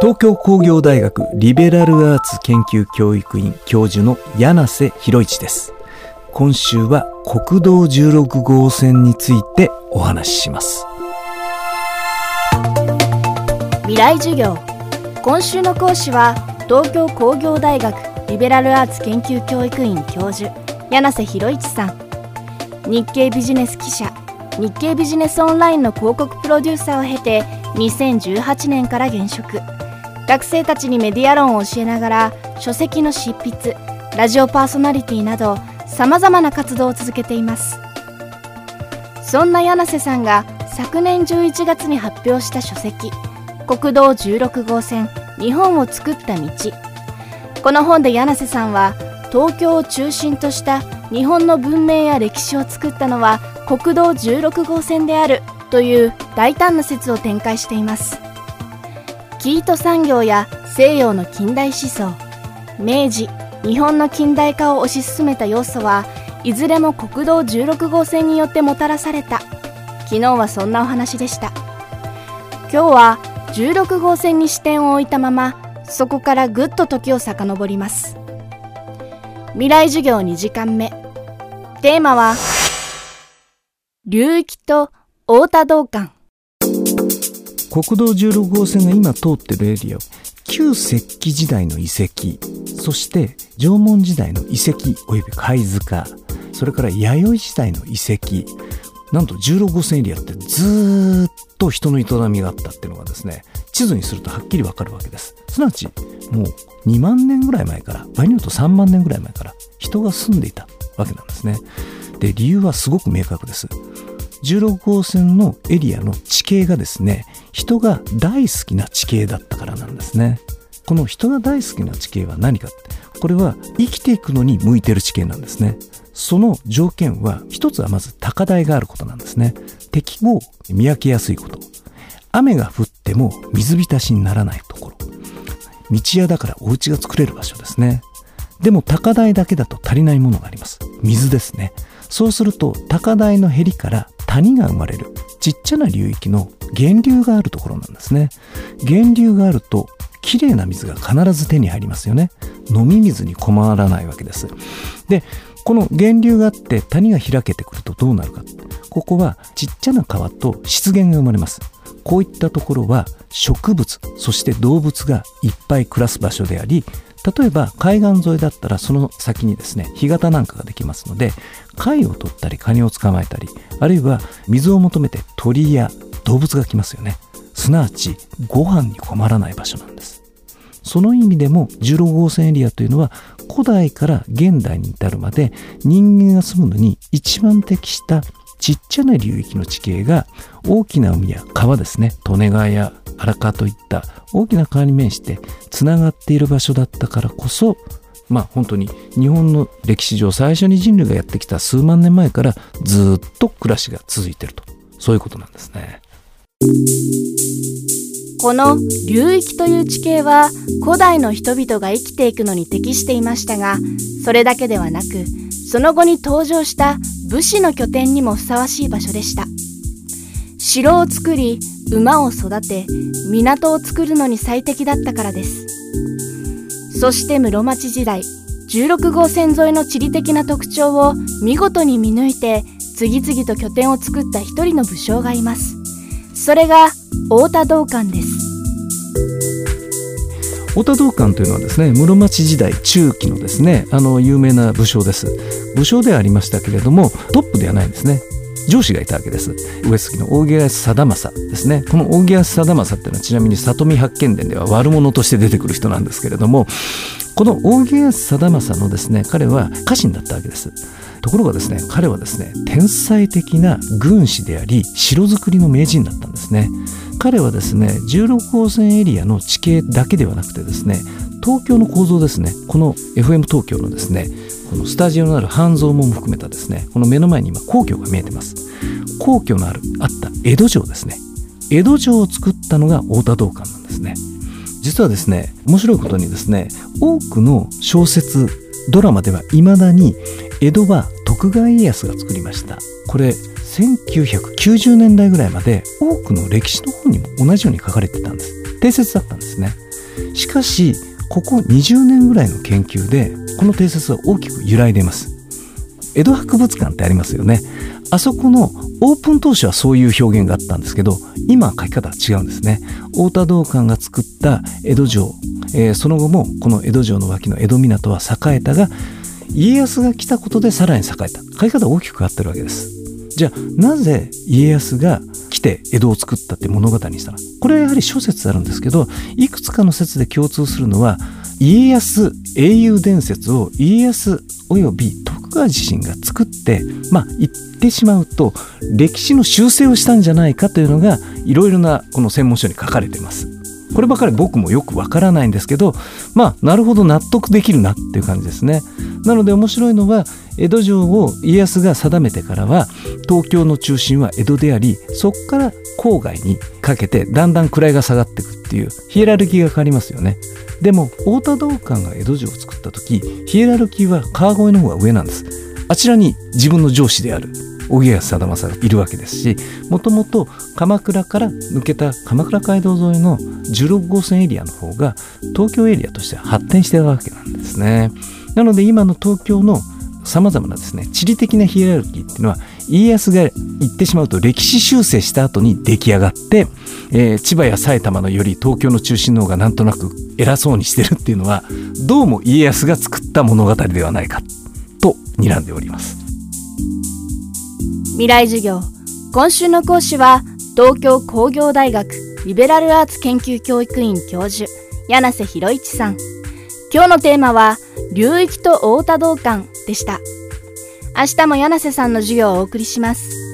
東京工業大学リベラルアーツ研究教育院教授の柳瀬博一です。今週は国道16号線についてお話しします。未来授業。今週の講師は東京工業大学リベラルアーツ研究教育院教授柳瀬博一さん。日経ビジネス記者。日経ビジネスオンラインの広告プロデューサーを経て2018年から現職。学生たちにメディア論を教えながら書籍の執筆ラジオパーソナリティなどさまざまな活動を続けています。そんな柳瀬さんが昨年11月に発表した書籍「国道16号線日本を作った道」この本で柳瀬さんは東京を中心とした日本の文明や歴史を作ったのは国道16号線であるという大胆な説を展開しています。キート産業や西洋の近代思想明治日本の近代化を推し進めた要素はいずれも国道16号線によってもたらされた。昨日はそんなお話でした。今日は16号線に視点を置いたままそこからぐっと時を遡ります。未来授業2時間目。テーマは流域と太田道館。国道16号線が今通ってるエリア。旧石器時代の遺跡。そして縄文時代の遺跡。及び貝塚。それから弥生時代の遺跡。なんと16号線エリアってずっと人の営みがあったっていうのがですね地図にするとはっきりわかるわけです。すなわちもう2万年ぐらい前から場合によると3万年ぐらい前から人が住んでいたわけなんですね。で理由はすごく明確です。16号線のエリアの地形がですね人が大好きな地形だったからなんですね。この人が大好きな地形は何かってこれは生きていくのに向いてる地形なんですね。その条件は一つはまず高台があることなんですね。敵を見分けやすいこと。雨が降っても水浸しにならないところ。道屋だからお家が作れる場所ですね。でも高台だけだと足りないものがあります。水ですね。そうすると高台のへりから谷が生まれるちっちゃな流域の源流があるところなんですね。源流があるときれいな水が必ず手に入りますよね。飲み水に困らないわけです。でこの源流があって谷が開けてくるとどうなるか。ここはちっちゃな川と湿原が生まれます。こういったところは植物そして動物がいっぱい暮らす場所であり例えば海岸沿いだったらその先にですね干潟なんかができますので貝を取ったりカニを捕まえたりあるいは水を求めて鳥や動物が来ますよね。すなわちご飯に困らない場所なんです。その意味でも16号線エリアというのは古代から現代に至るまで人間が住むのに一番適したちっちゃな流域の地形が大きな海や川ですね利根川や荒川といった大きな川に面してつながっている場所だったからこそまあ本当に日本の歴史上最初に人類がやってきた数万年前からずっと暮らしが続いているとそういうことなんですね。この流域という地形は古代の人々が生きていくのに適していましたがそれだけではなくその後に登場した武士の拠点にもふさわしい場所でした。城を作り馬を育て港を作るのに最適だったからです。そして室町時代16号線沿いの地理的な特徴を見事に見抜いて次々と拠点を作った一人の武将がいます。それが太田道館です。太田道館というのはですね室町時代中期のですねあの有名な武将です。武将ではありましたけれどもトップではないんですね。上司がいたわけです。上杉の扇安貞政ですね。この扇安貞政っていうのはちなみに里見八犬伝では悪者として出てくる人なんですけれどもこの扇安貞政のですね彼は家臣だったわけです。ところがですね彼はですね天才的な軍師であり城造りの名人だったんですね。彼はですね16号線エリアの地形だけではなくてですね東京の構造ですねこの FM 東京のですねこのスタジオのある半蔵門も含めたですねこの目の前に今皇居が見えてます。皇居のあるあった江戸城ですね。江戸城を作ったのが太田道館なんですね。実はですね面白いことにですね多くの小説ドラマでは未だに江戸は徳川家康が作りました。これ1990年代ぐらいまで多くの歴史の本にも同じように書かれてたんです。定説だったんですね。しかしここ20年ぐらいの研究でこの定説は大きく揺らいでいます。江戸博物館ってありますよね。あそこのオープン当初はそういう表現があったんですけど今書き方は違うんですね。太田道館が作った江戸城、えー、その後もこの江戸城の脇の江戸港は栄えたが家康が来たことでさらに栄えた。書き方は大きく変わってるわけです。じゃあなぜ家康が来て江戸を作ったって物語にしたらこれはやはり諸説あるんですけどいくつかの説で共通するのは家康英雄伝説を家康及び徳川自身が作ってまあ言ってしまうと歴史の修正をしたんじゃないかというのがいろいろなこの専門書に書かれています。こればかり僕もよくわからないんですけどまあなるほど納得できるなっていう感じですね。なので面白いのは江戸城を家康が定めてからは東京の中心は江戸でありそこから郊外にかけてだんだん位が下がっていくっていうヒエラルキーが変わりますよね。でも太田道館が江戸城を作った時ヒエラルキーは川越の方が上なんですあちらに自分の上司である荻安貞政がいるわけですしもともと鎌倉から抜けた鎌倉街道沿いの16号線エリアの方が東京エリアとしては発展してるわけなんですね。なので今の東京のさまざまなですね地理的なヒエラルキーっていうのは家康が言ってしまうと歴史修正した後に出来上がって、えー、千葉や埼玉のより東京の中心の方がなんとなく偉そうにしてるっていうのはどうも家康が作った物語ではないかと睨んでおります。未来授業。今週の講師は東京工業大学リベラルアーツ研究教育院教授柳瀬博一さん。今日のテーマは流域と太田道館でした。明日も柳瀬さんの授業をお送りします。